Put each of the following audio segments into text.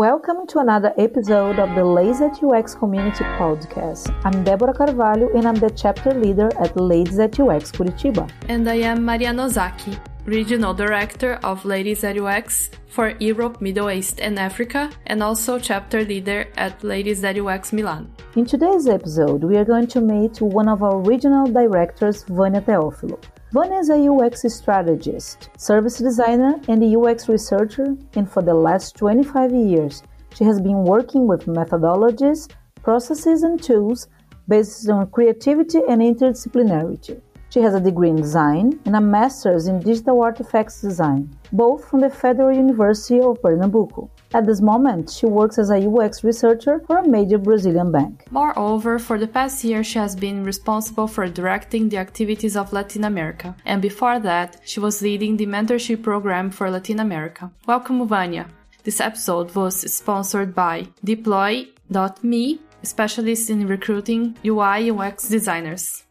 Welcome to another episode of the Ladies That UX Community Podcast. I'm Debora Carvalho and I'm the chapter leader at Ladies That UX Curitiba. And I am Mariana Ozaki, Regional Director of Ladies That UX for Europe, Middle East, and Africa, and also chapter leader at Ladies That UX Milan. In today's episode, we are going to meet one of our regional directors, Vania Teófilo. Vania is a UX strategist, service designer, and a UX researcher, and for the last 25 years, she has been working with methodologies, processes, and tools based on creativity and interdisciplinarity. She has a degree in design and a master's in digital artifacts design, both from the Federal University of Pernambuco. At this moment, she works as a UX researcher for a major Brazilian bank. Moreover, for the past year, she has been responsible for directing the activities of Latin America, and before that, she was leading the mentorship program for Latin America. Welcome, Vania. This episode was sponsored by Deeploy.me, specialists in recruiting UI UX designers.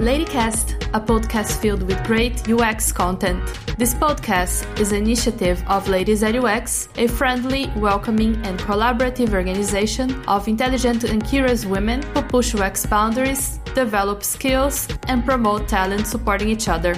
Ladycast, a podcast filled with great UX content. This podcast is an initiative of Ladies That UX, a friendly, welcoming, and collaborative organization of intelligent and curious women who push UX boundaries, develop skills, and promote talent supporting each other.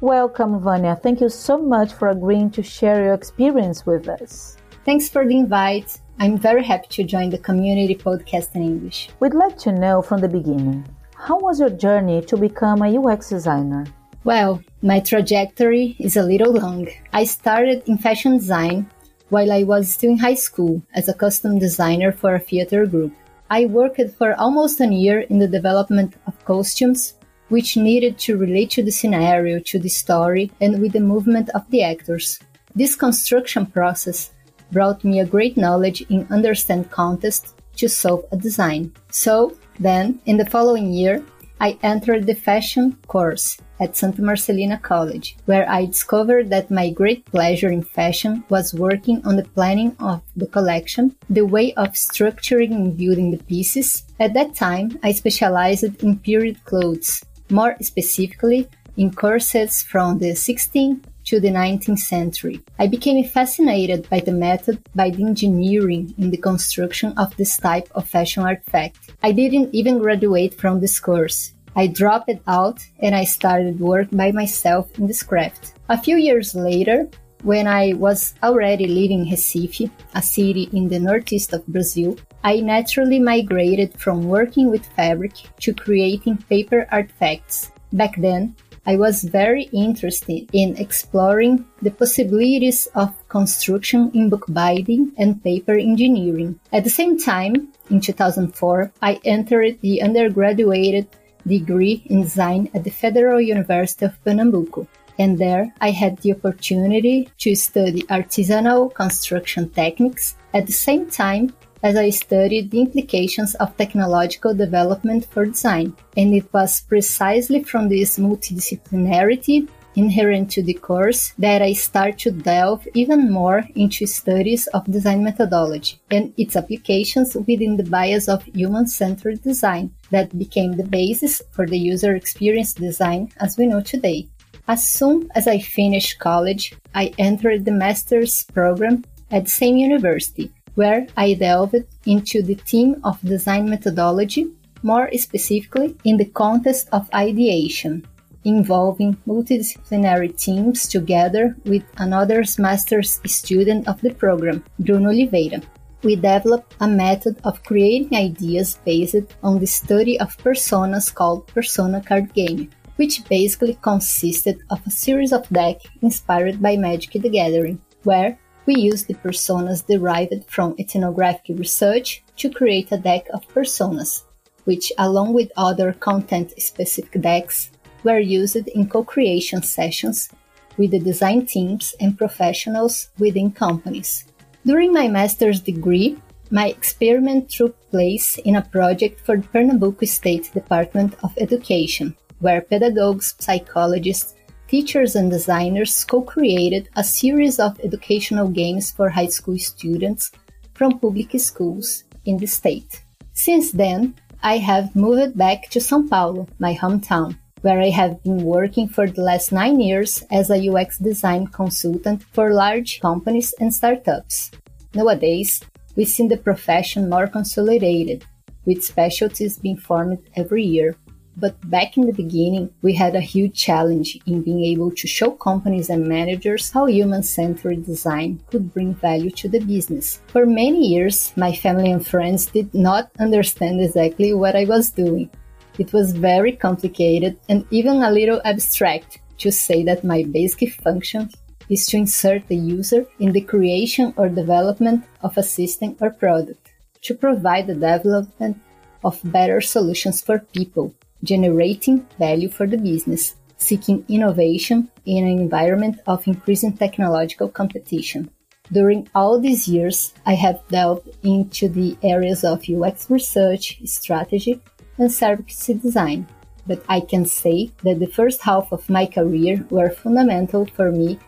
Welcome, Vania. Thank you so much for agreeing to share your experience with us. Thanks for the invite. I'm very happy to join the community podcast in English. We'd like to know from the beginning how was your journey to become a UX designer? Well, my trajectory is a little long. I started in fashion design while I was still in high school as a custom designer for a theater group. I worked for almost a year in the development of costumes, which needed to relate to the scenario, to the story, and with the movement of the actors. This construction process brought me a great knowledge in understand context to solve a design. So then, in the following year, I entered the fashion course at Santa Marcelina College, where I discovered that my great pleasure in fashion was working on the planning of the collection, the way of structuring and building the pieces. At that time, I specialized in period clothes, more specifically in corsets from the 16th to the 19th century. I became fascinated by the method, by the engineering in the construction of this type of fashion artifact. I didn't even graduate from this course. I dropped out and I started work by myself in this craft. A few years later, when I was already living in Recife, a city in the northeast of Brazil, I naturally migrated from working with fabric to creating paper artifacts. Back then, I was very interested in exploring the possibilities of construction in bookbinding and paper engineering. At the same time, in 2004, I entered the undergraduate degree in design at the Federal University of Pernambuco. And there I had the opportunity to study artisanal construction techniques at the same time as I studied the implications of technological development for design. And it was precisely from this multidisciplinarity inherent to the course that I start to delve even more into studies of design methodology and its applications within the bias of human-centered design that became the basis for the user experience design as we know today. As soon as I finished college, I entered the master's program at the same university where I delved into the theme of design methodology, more specifically in the context of ideation, involving multidisciplinary teams together with another master's student of the program, Bruno Oliveira. We developed a method of creating ideas based on the study of personas called Persona Card Game, which basically consisted of a series of decks inspired by Magic the Gathering, where we use the personas derived from ethnographic research to create a deck of personas, which, along with other content-specific decks, were used in co-creation sessions with the design teams and professionals within companies. During my master's degree, my experiment took place in a project for the Pernambuco State Department of Education, where pedagogues, psychologists, teachers and designers co-created a series of educational games for high school students from public schools in the state. Since then, I have moved back to São Paulo, my hometown, where I have been working for the last nine years as a UX design consultant for large companies and startups. Nowadays, we see the profession more consolidated, with specialties being formed every year. But back in the beginning, we had a huge challenge in being able to show companies and managers how human centered design could bring value to the business. For many years, my family and friends did not understand exactly what I was doing. It was very complicated and even a little abstract to say that my basic function is to insert the user in the creation or development of a system or product, to provide the development of better solutions for people, generating value for the business, seeking innovation in an environment of increasing technological competition. During all these years, I have delved into the areas of UX research, strategy, and service design. But I can say that the first half of my career were fundamental for me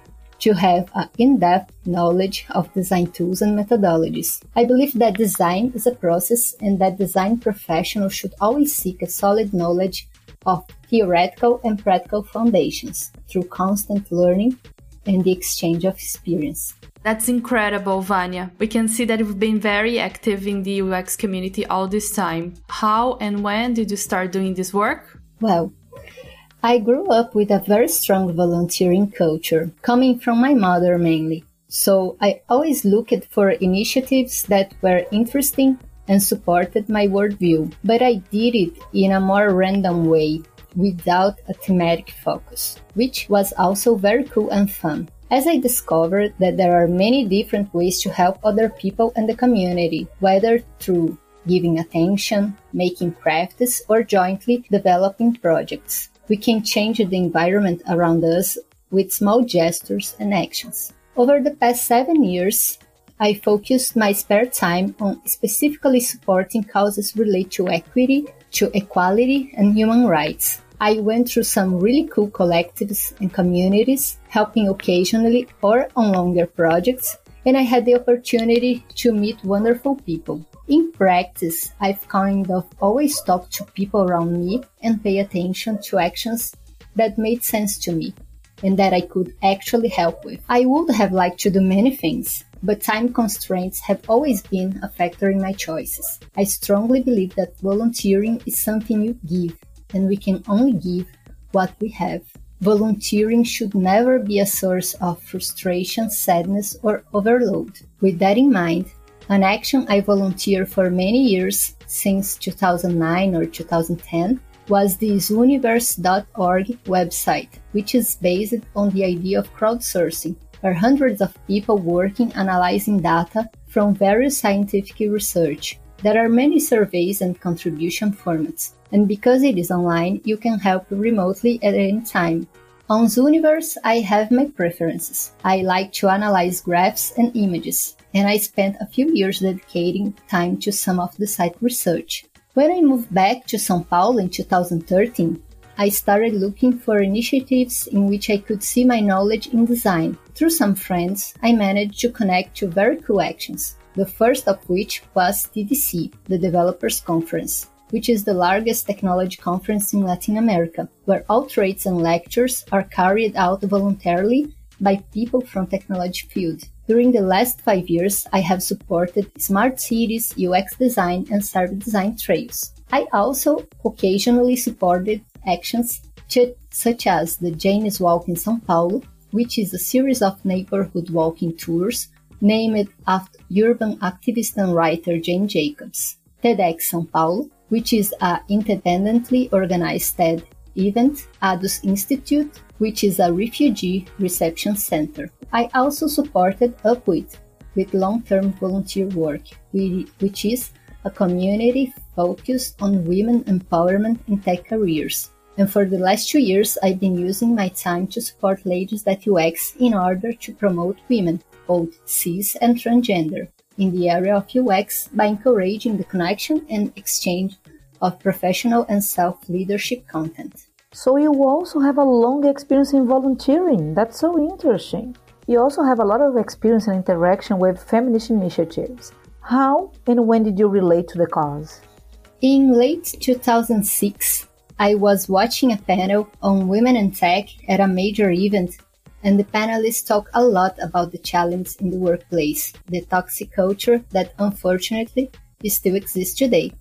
to have an in-depth knowledge of design tools and methodologies. I believe that design is a process and that design professionals should always seek a solid knowledge of theoretical and practical foundations through constant learning and the exchange of experience. That's incredible, Vania. We can see that you've been very active in the UX community all this time. How and when did you start doing this work? Well, I grew up with a very strong volunteering culture, coming from my mother mainly. So I always looked for initiatives that were interesting and supported my worldview, but I did it in a more random way, without a thematic focus, which was also very cool and fun. As I discovered that there are many different ways to help other people and the community, whether through giving attention, making crafts, or jointly developing projects we can change the environment around us with small gestures and actions. Over the past seven years, I focused my spare time on specifically supporting causes related to equity, to equality, and human rights. I went through some really cool collectives and communities, helping occasionally or on longer projects, and I had the opportunity to meet wonderful people. In practice, I've kind of always talked to people around me and pay attention to actions that made sense to me and that I could actually help with. I would have liked to do many things, but time constraints have always been a factor in my choices. I strongly believe that volunteering is something you give, and we can only give what we have. Volunteering should never be a source of frustration, sadness, or overload. With that in mind, an action I volunteered for many years, since 2009 or 2010, was the Zooniverse.org website, which is based on the idea of crowdsourcing, where hundreds of people working analyzing data from various scientific research. There are many surveys and contribution formats, and because it is online, you can help remotely at any time. On Zooniverse, I have my preferences. I like to analyze graphs and images and I spent a few years dedicating time to some of the site research. When I moved back to São Paulo in 2013, I started looking for initiatives in which I could see my knowledge in design. Through some friends, I managed to connect to very cool actions, the first of which was TDC, the Developers Conference, which is the largest technology conference in Latin America, where all trades and lectures are carried out voluntarily by people from technology field. During the last five years, I have supported smart cities, UX design, and service design trails. I also occasionally supported actions such as the Jane's Walk in São Paulo, which is a series of neighborhood walking tours named after urban activist and writer Jane Jacobs. TEDx São Paulo, which is an independently organized TED event, ADUS Institute, which is a refugee reception center. I also supported Upwit with long-term volunteer work, which is a community focused on women empowerment in tech careers. And for the last two years, I've been using my time to support Ladies That UX in order to promote women, both cis and transgender, in the area of UX by encouraging the connection and exchange of professional and self-leadership content. So you also have a long experience in volunteering. That's so interesting. You also have a lot of experience and interaction with feminist initiatives. How and when did you relate to the cause? In late 2006, I was watching a panel on women in tech at a major event, and the panelists talk a lot about the challenge in the workplace, the toxic culture that unfortunately still exists today,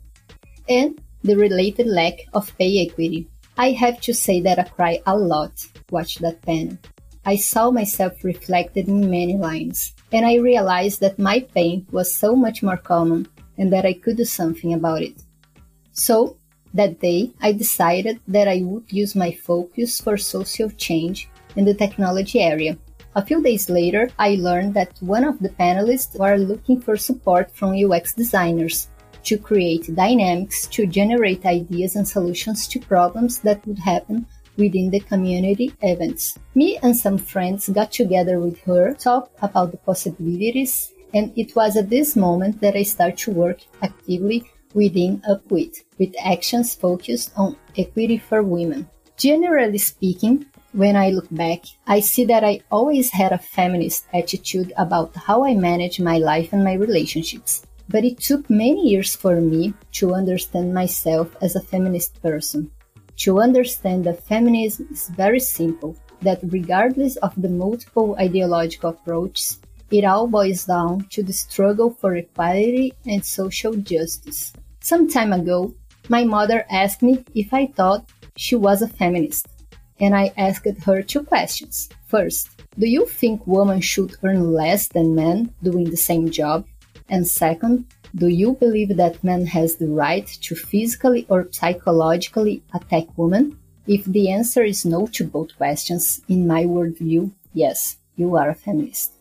and the related lack of pay equity. I have to say that I cry a lot watch that panel. I saw myself reflected in many lines, and I realized that my pain was so much more common and that I could do something about it. So, that day, I decided that I would use my focus for social change in the technology area. A few days later, I learned that one of the panelists were looking for support from UX designers to create dynamics to generate ideas and solutions to problems that would happen within the community events. Me and some friends got together with her, talked about the possibilities, and it was at this moment that I started to work actively within Upwit, with actions focused on equity for women. Generally speaking, when I look back, I see that I always had a feminist attitude about how I manage my life and my relationships. But it took many years for me to understand myself as a feminist person. To understand that feminism is very simple, that regardless of the multiple ideological approaches, it all boils down to the struggle for equality and social justice. Some time ago, my mother asked me if I thought she was a feminist, and I asked her two questions. First, do you think women should earn less than men doing the same job? And second, do you believe that man has the right to physically or psychologically attack women? If the answer is no to both questions, in my worldview, yes, you are a feminist.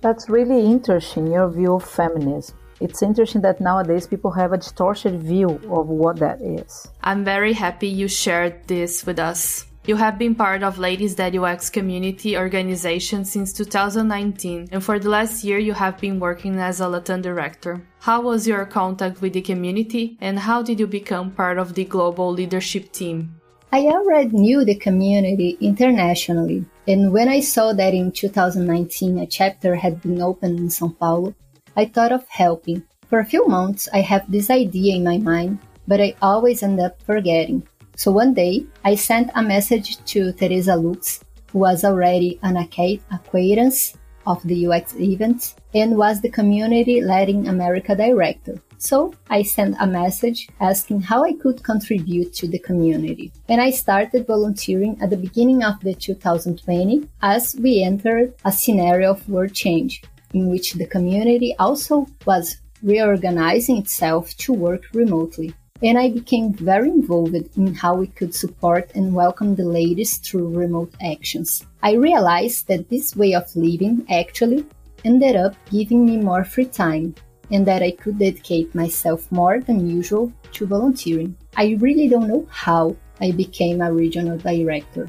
That's really interesting, your view of feminism. It's interesting that nowadays people have a distorted view of what that is. I'm very happy you shared this with us. You have been part of Ladies That UX community organization since 2019, and for the last year you have been working as a Latin director. How was your contact with the community, and how did you become part of the global leadership team? I already knew the community internationally, and when I saw that in 2019 a chapter had been opened in São Paulo, I thought of helping. For a few months, I have this idea in my mind, but I always end up forgetting. So one day, I sent a message to Teresa Lutz, who was already an acquaintance of the UX event and was the community Latin America director. So I sent a message asking how I could contribute to the community. And I started volunteering at the beginning of the 2020 as we entered a scenario of world change in which the community also was reorganizing itself to work remotely. And I became very involved in how we could support and welcome the ladies through remote actions. I realized that this way of living actually ended up giving me more free time and that I could dedicate myself more than usual to volunteering. I really don't know how I became a regional director.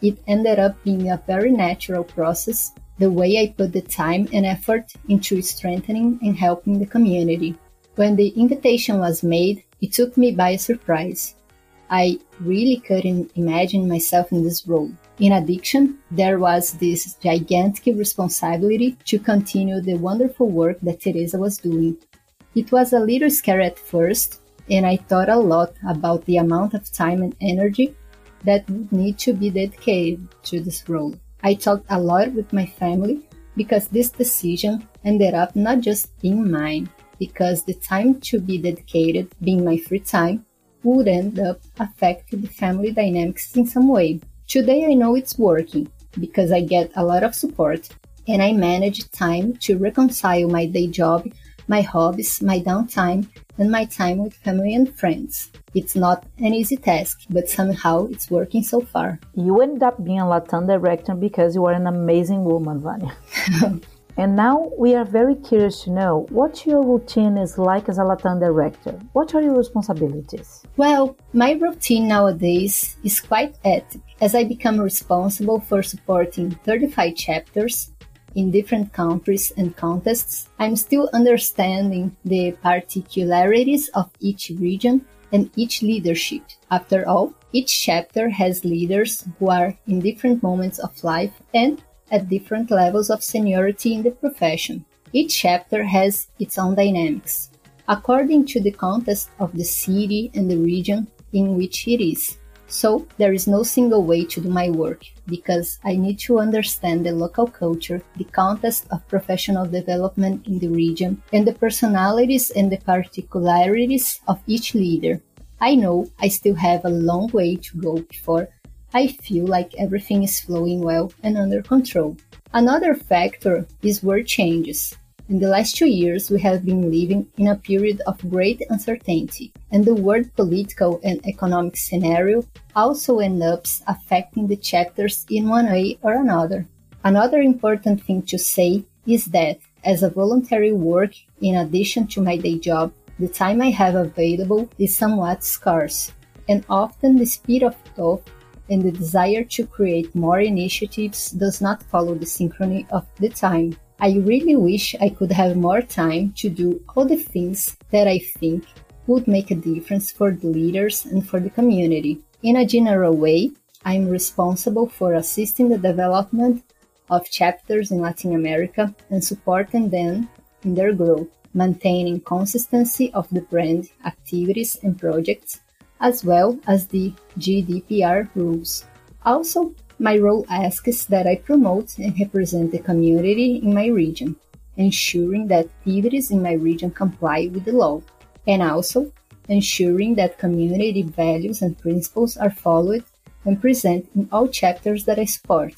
It ended up being a very natural process the way I put the time and effort into strengthening and helping the community. When the invitation was made, it took me by surprise. I really couldn't imagine myself in this role. In addiction, there was this gigantic responsibility to continue the wonderful work that Teresa was doing. It was a little scary at first, and I thought a lot about the amount of time and energy that would need to be dedicated to this role. I talked a lot with my family because this decision ended up not just being mine, because the time to be dedicated, being my free time, would end up affecting the family dynamics in some way. Today I know it's working because I get a lot of support and I manage time to reconcile my day job, my hobbies, my downtime, and my time with family and friends. It's not an easy task, but somehow it's working so far. You ended up being a Latin director because you are an amazing woman, Vania. and now we are very curious to know what your routine is like as a Latin director. What are your responsibilities? Well, my routine nowadays is quite hectic as I become responsible for supporting 35 chapters in different countries and contests, I'm still understanding the particularities of each region and each leadership. After all, each chapter has leaders who are in different moments of life and at different levels of seniority in the profession. Each chapter has its own dynamics. According to the context of the city and the region, in which it is. So there is no single way to do my work because I need to understand the local culture, the context of professional development in the region, and the personalities and the particularities of each leader. I know I still have a long way to go before I feel like everything is flowing well and under control. Another factor is word changes. In the last two years, we have been living in a period of great uncertainty, and the world political and economic scenario also ends up affecting the chapters in one way or another. Another important thing to say is that, as a voluntary work in addition to my day job, the time I have available is somewhat scarce, and often the speed of thought and the desire to create more initiatives does not follow the synchrony of the time. I really wish I could have more time to do all the things that I think would make a difference for the leaders and for the community. In a general way, I am responsible for assisting the development of chapters in Latin America and supporting them in their growth, maintaining consistency of the brand activities and projects, as well as the GDPR rules. Also, my role asks that I promote and represent the community in my region, ensuring that activities in my region comply with the law, and also ensuring that community values and principles are followed and present in all chapters that I support.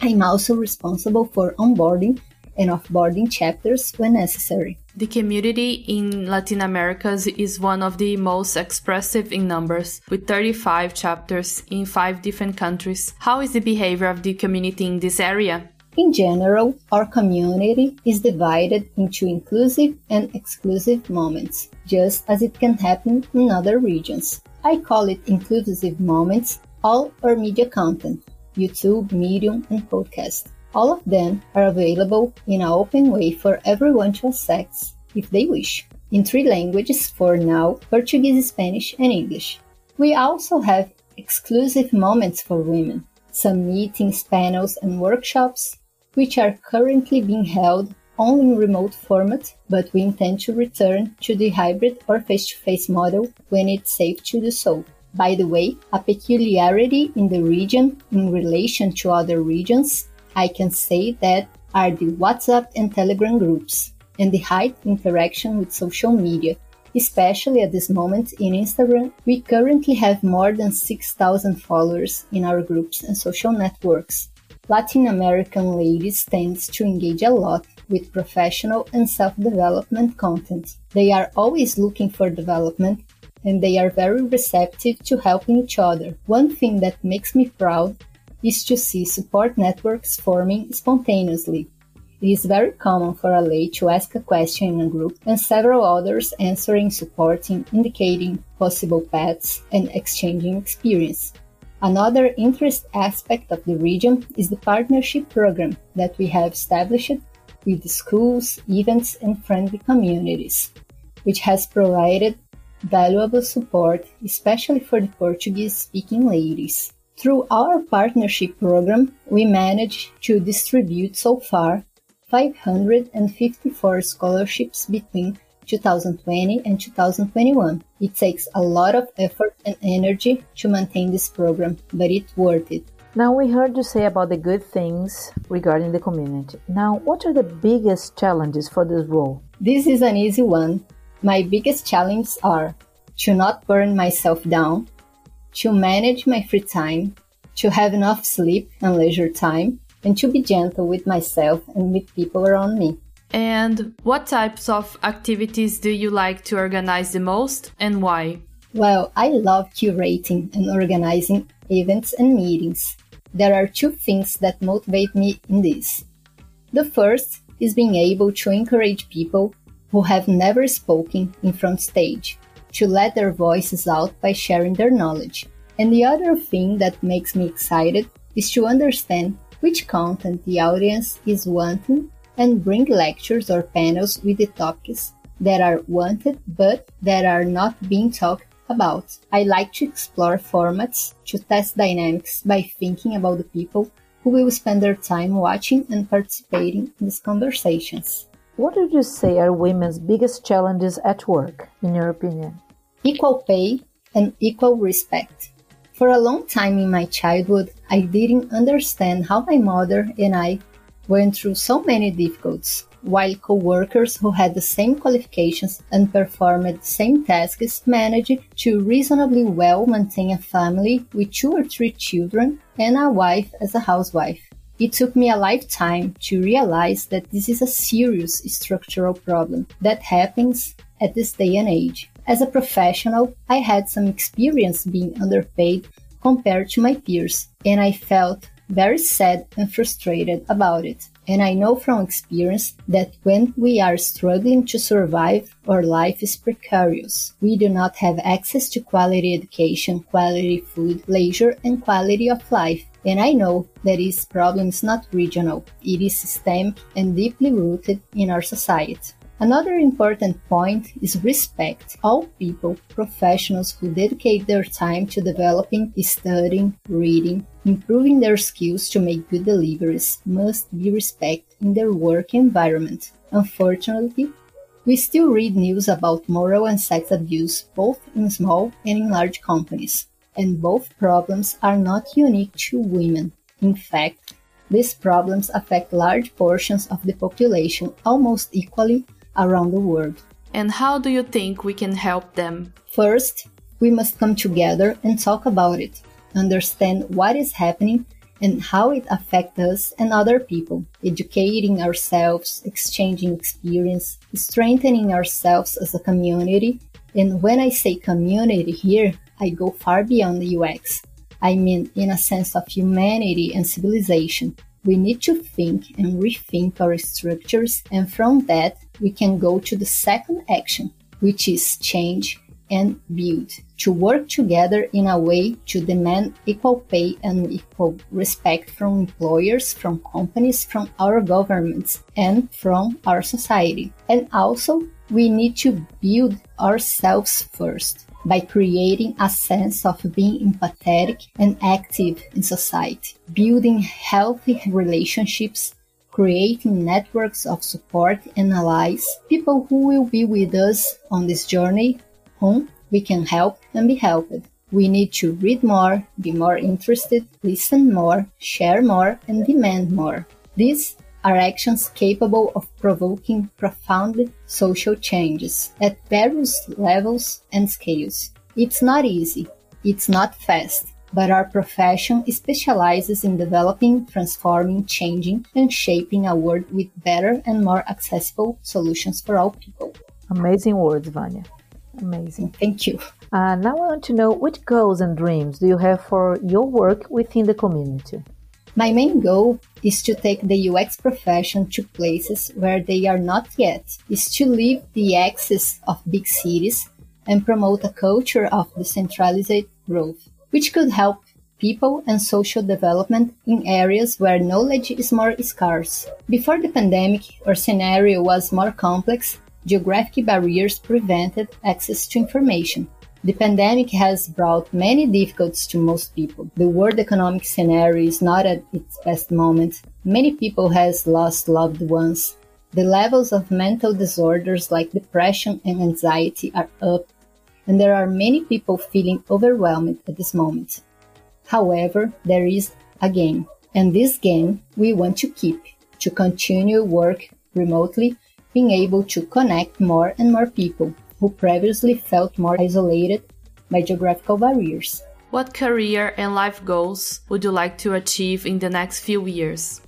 I'm also responsible for onboarding and offboarding chapters when necessary. The community in Latin America is one of the most expressive in numbers, with 35 chapters in five different countries. How is the behavior of the community in this area? In general, our community is divided into inclusive and exclusive moments, just as it can happen in other regions. I call it inclusive moments, all our media content, YouTube, Medium, and podcast. All of them are available in an open way for everyone to access if they wish, in three languages for now Portuguese, Spanish, and English. We also have exclusive moments for women, some meetings, panels, and workshops, which are currently being held only in remote format, but we intend to return to the hybrid or face to face model when it's safe to do so. By the way, a peculiarity in the region in relation to other regions I can say that are the WhatsApp and Telegram groups and the high interaction with social media, especially at this moment in Instagram. We currently have more than 6,000 followers in our groups and social networks. Latin American ladies tend to engage a lot with professional and self-development content. They are always looking for development and they are very receptive to helping each other. One thing that makes me proud is to see support networks forming spontaneously. It is very common for a lay to ask a question in a group and several others answering, supporting, indicating possible paths, and exchanging experience. Another interest aspect of the region is the partnership program that we have established with schools, events, and friendly communities, which has provided valuable support, especially for the Portuguese speaking ladies. Through our partnership program, we managed to distribute so far 554 scholarships between 2020 and 2021. It takes a lot of effort and energy to maintain this program, but it's worth it. Now we heard you say about the good things regarding the community. Now, what are the biggest challenges for this role? This is an easy one. My biggest challenges are to not burn myself down, to manage my free time, to have enough sleep and leisure time, and to be gentle with myself and with people around me. And what types of activities do you like to organize the most and why? Well, I love curating and organizing events and meetings. There are two things that motivate me in this. The first is being able to encourage people who have never spoken in front stage to let their voices out by sharing their knowledge. And the other thing that makes me excited is to understand which content the audience is wanting and bring lectures or panels with the topics that are wanted but that are not being talked about. I like to explore formats to test dynamics by thinking about the people who will spend their time watching and participating in these conversations. What would you say are women's biggest challenges at work, in your opinion? Equal pay and equal respect. For a long time in my childhood, I didn't understand how my mother and I went through so many difficulties, while co-workers who had the same qualifications and performed the same tasks managed to reasonably well maintain a family with two or three children and a wife as a housewife. It took me a lifetime to realize that this is a serious structural problem that happens at this day and age. As a professional, I had some experience being underpaid compared to my peers, and I felt very sad and frustrated about it. And I know from experience that when we are struggling to survive, our life is precarious. We do not have access to quality education, quality food, leisure, and quality of life. And I know that this problem is not regional, it is systemic and deeply rooted in our society. Another important point is respect. All people, professionals who dedicate their time to developing, studying, reading, improving their skills to make good deliveries must be respected in their work environment. Unfortunately, we still read news about moral and sex abuse both in small and in large companies, and both problems are not unique to women. In fact, these problems affect large portions of the population almost equally around the world. And how do you think we can help them? First, we must come together and talk about it, understand what is happening and how it affects us and other people, educating ourselves, exchanging experience, strengthening ourselves as a community. And when I say community here, I go far beyond the UX. I mean in a sense of humanity and civilization. We need to think and rethink our structures, and from that, we can go to the second action, which is change and build, to work together in a way to demand equal pay and equal respect from employers, from companies, from our governments, and from our society. And also, we need to build ourselves first by creating a sense of being empathetic and active in society, building healthy relationships, creating networks of support and allies, people who will be with us on this journey, whom we can help and be helped. We need to read more, be more interested, listen more, share more, and demand more. These are actions capable of provoking profound social changes at various levels and scales. It's not easy, it's not fast, but our profession specializes in developing, transforming, changing, and shaping a world with better and more accessible solutions for all people. Amazing words, Vania. Amazing. Thank you. Uh, now I want to know which goals and dreams do you have for your work within the community? My main goal is to take the UX profession to places where they are not yet, is to leave the axis of big cities and promote a culture of decentralized growth, which could help people and social development in areas where knowledge is more scarce. Before the pandemic, our scenario was more complex, geographic barriers prevented access to information. The pandemic has brought many difficulties to most people. The world economic scenario is not at its best moment. Many people has lost loved ones. The levels of mental disorders like depression and anxiety are up, and there are many people feeling overwhelmed at this moment. However, there is a game, and this game we want to keep, to continue work remotely, being able to connect more and more people who previously felt more isolated by geographical barriers. What career and life goals would you like to achieve in the next few years?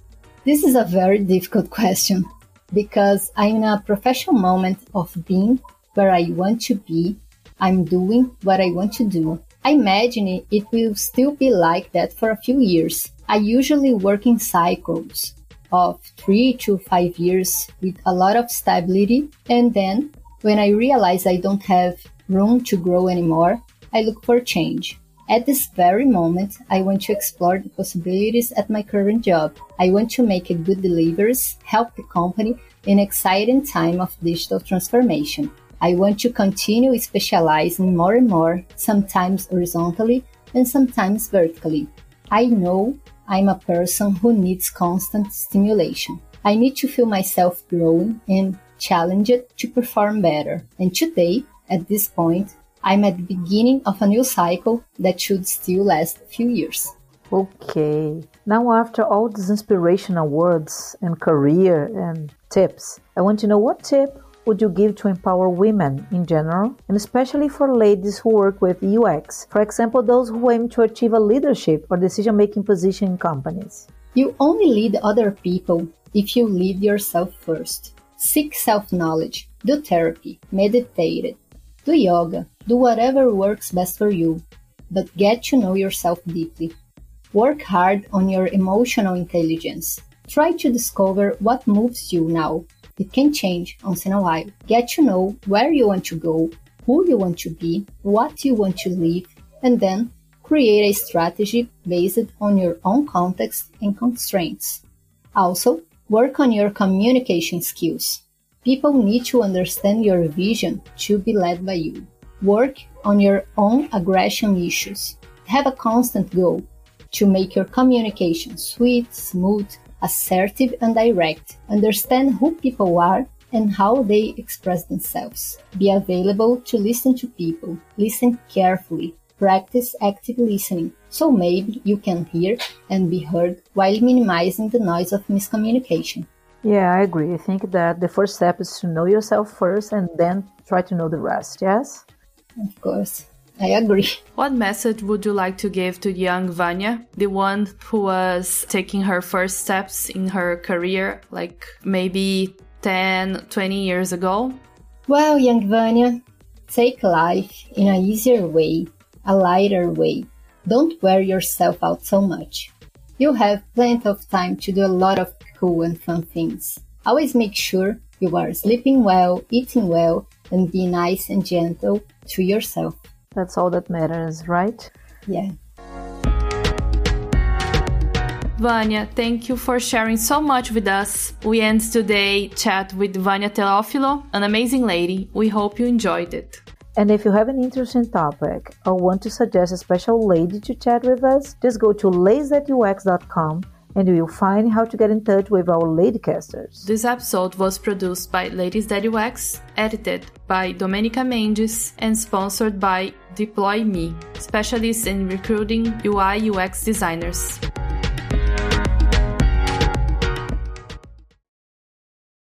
This is a very difficult question because I'm in a professional moment of being where I want to be. I'm doing what I want to do. I imagine it will still be like that for a few years. I usually work in cycles of three to five years with a lot of stability and then when I realize I don't have room to grow anymore, I look for change. At this very moment, I want to explore the possibilities at my current job. I want to make a good deliveries, help the company in exciting time of digital transformation. I want to continue specializing more and more, sometimes horizontally and sometimes vertically. I know I'm a person who needs constant stimulation. I need to feel myself growing and challenged to perform better. And today, at this point, I'm at the beginning of a new cycle that should still last a few years. Okay. Now, after all these inspirational words and career and tips, I want to know what tip would you give to empower women in general, and especially for ladies who work with UX? For example, those who aim to achieve a leadership or decision making position in companies. You only lead other people if you lead yourself first. Seek self knowledge, do therapy, meditate, do yoga, do whatever works best for you, but get to know yourself deeply. Work hard on your emotional intelligence. Try to discover what moves you now. It can change once in a while. Get to know where you want to go, who you want to be, what you want to live, and then create a strategy based on your own context and constraints. Also, work on your communication skills. People need to understand your vision to be led by you. Work on your own aggression issues. Have a constant goal to make your communication sweet, smooth, assertive, and direct. Understand who people are and how they express themselves. Be available to listen to people. Listen carefully. Practice active listening so maybe you can hear and be heard while minimizing the noise of miscommunication. Yeah, I agree. I think that the first step is to know yourself first and then try to know the rest, yes? Of course. I agree. What message would you like to give to young Vania, the one who was taking her first steps in her career, like maybe 10, 20 years ago? Well, young Vania, take life in an easier way, a lighter way. Don't wear yourself out so much. You have plenty of time to do a lot of cool and fun things. Always make sure you are sleeping well, eating well, and be nice and gentle to yourself. That's all that matters, right? Yeah. Vania, thank you for sharing so much with us. We end today chat with Vania Teofilo, an amazing lady. We hope you enjoyed it. And if you have an interesting topic or want to suggest a special lady to chat with us, just go to ladiesthatux.com and you will find how to get in touch with our ladycasters. This episode was produced by Ladies That UX, edited by Domenica Mendes, and sponsored by Deeploy Me, specialists in recruiting UI UX designers.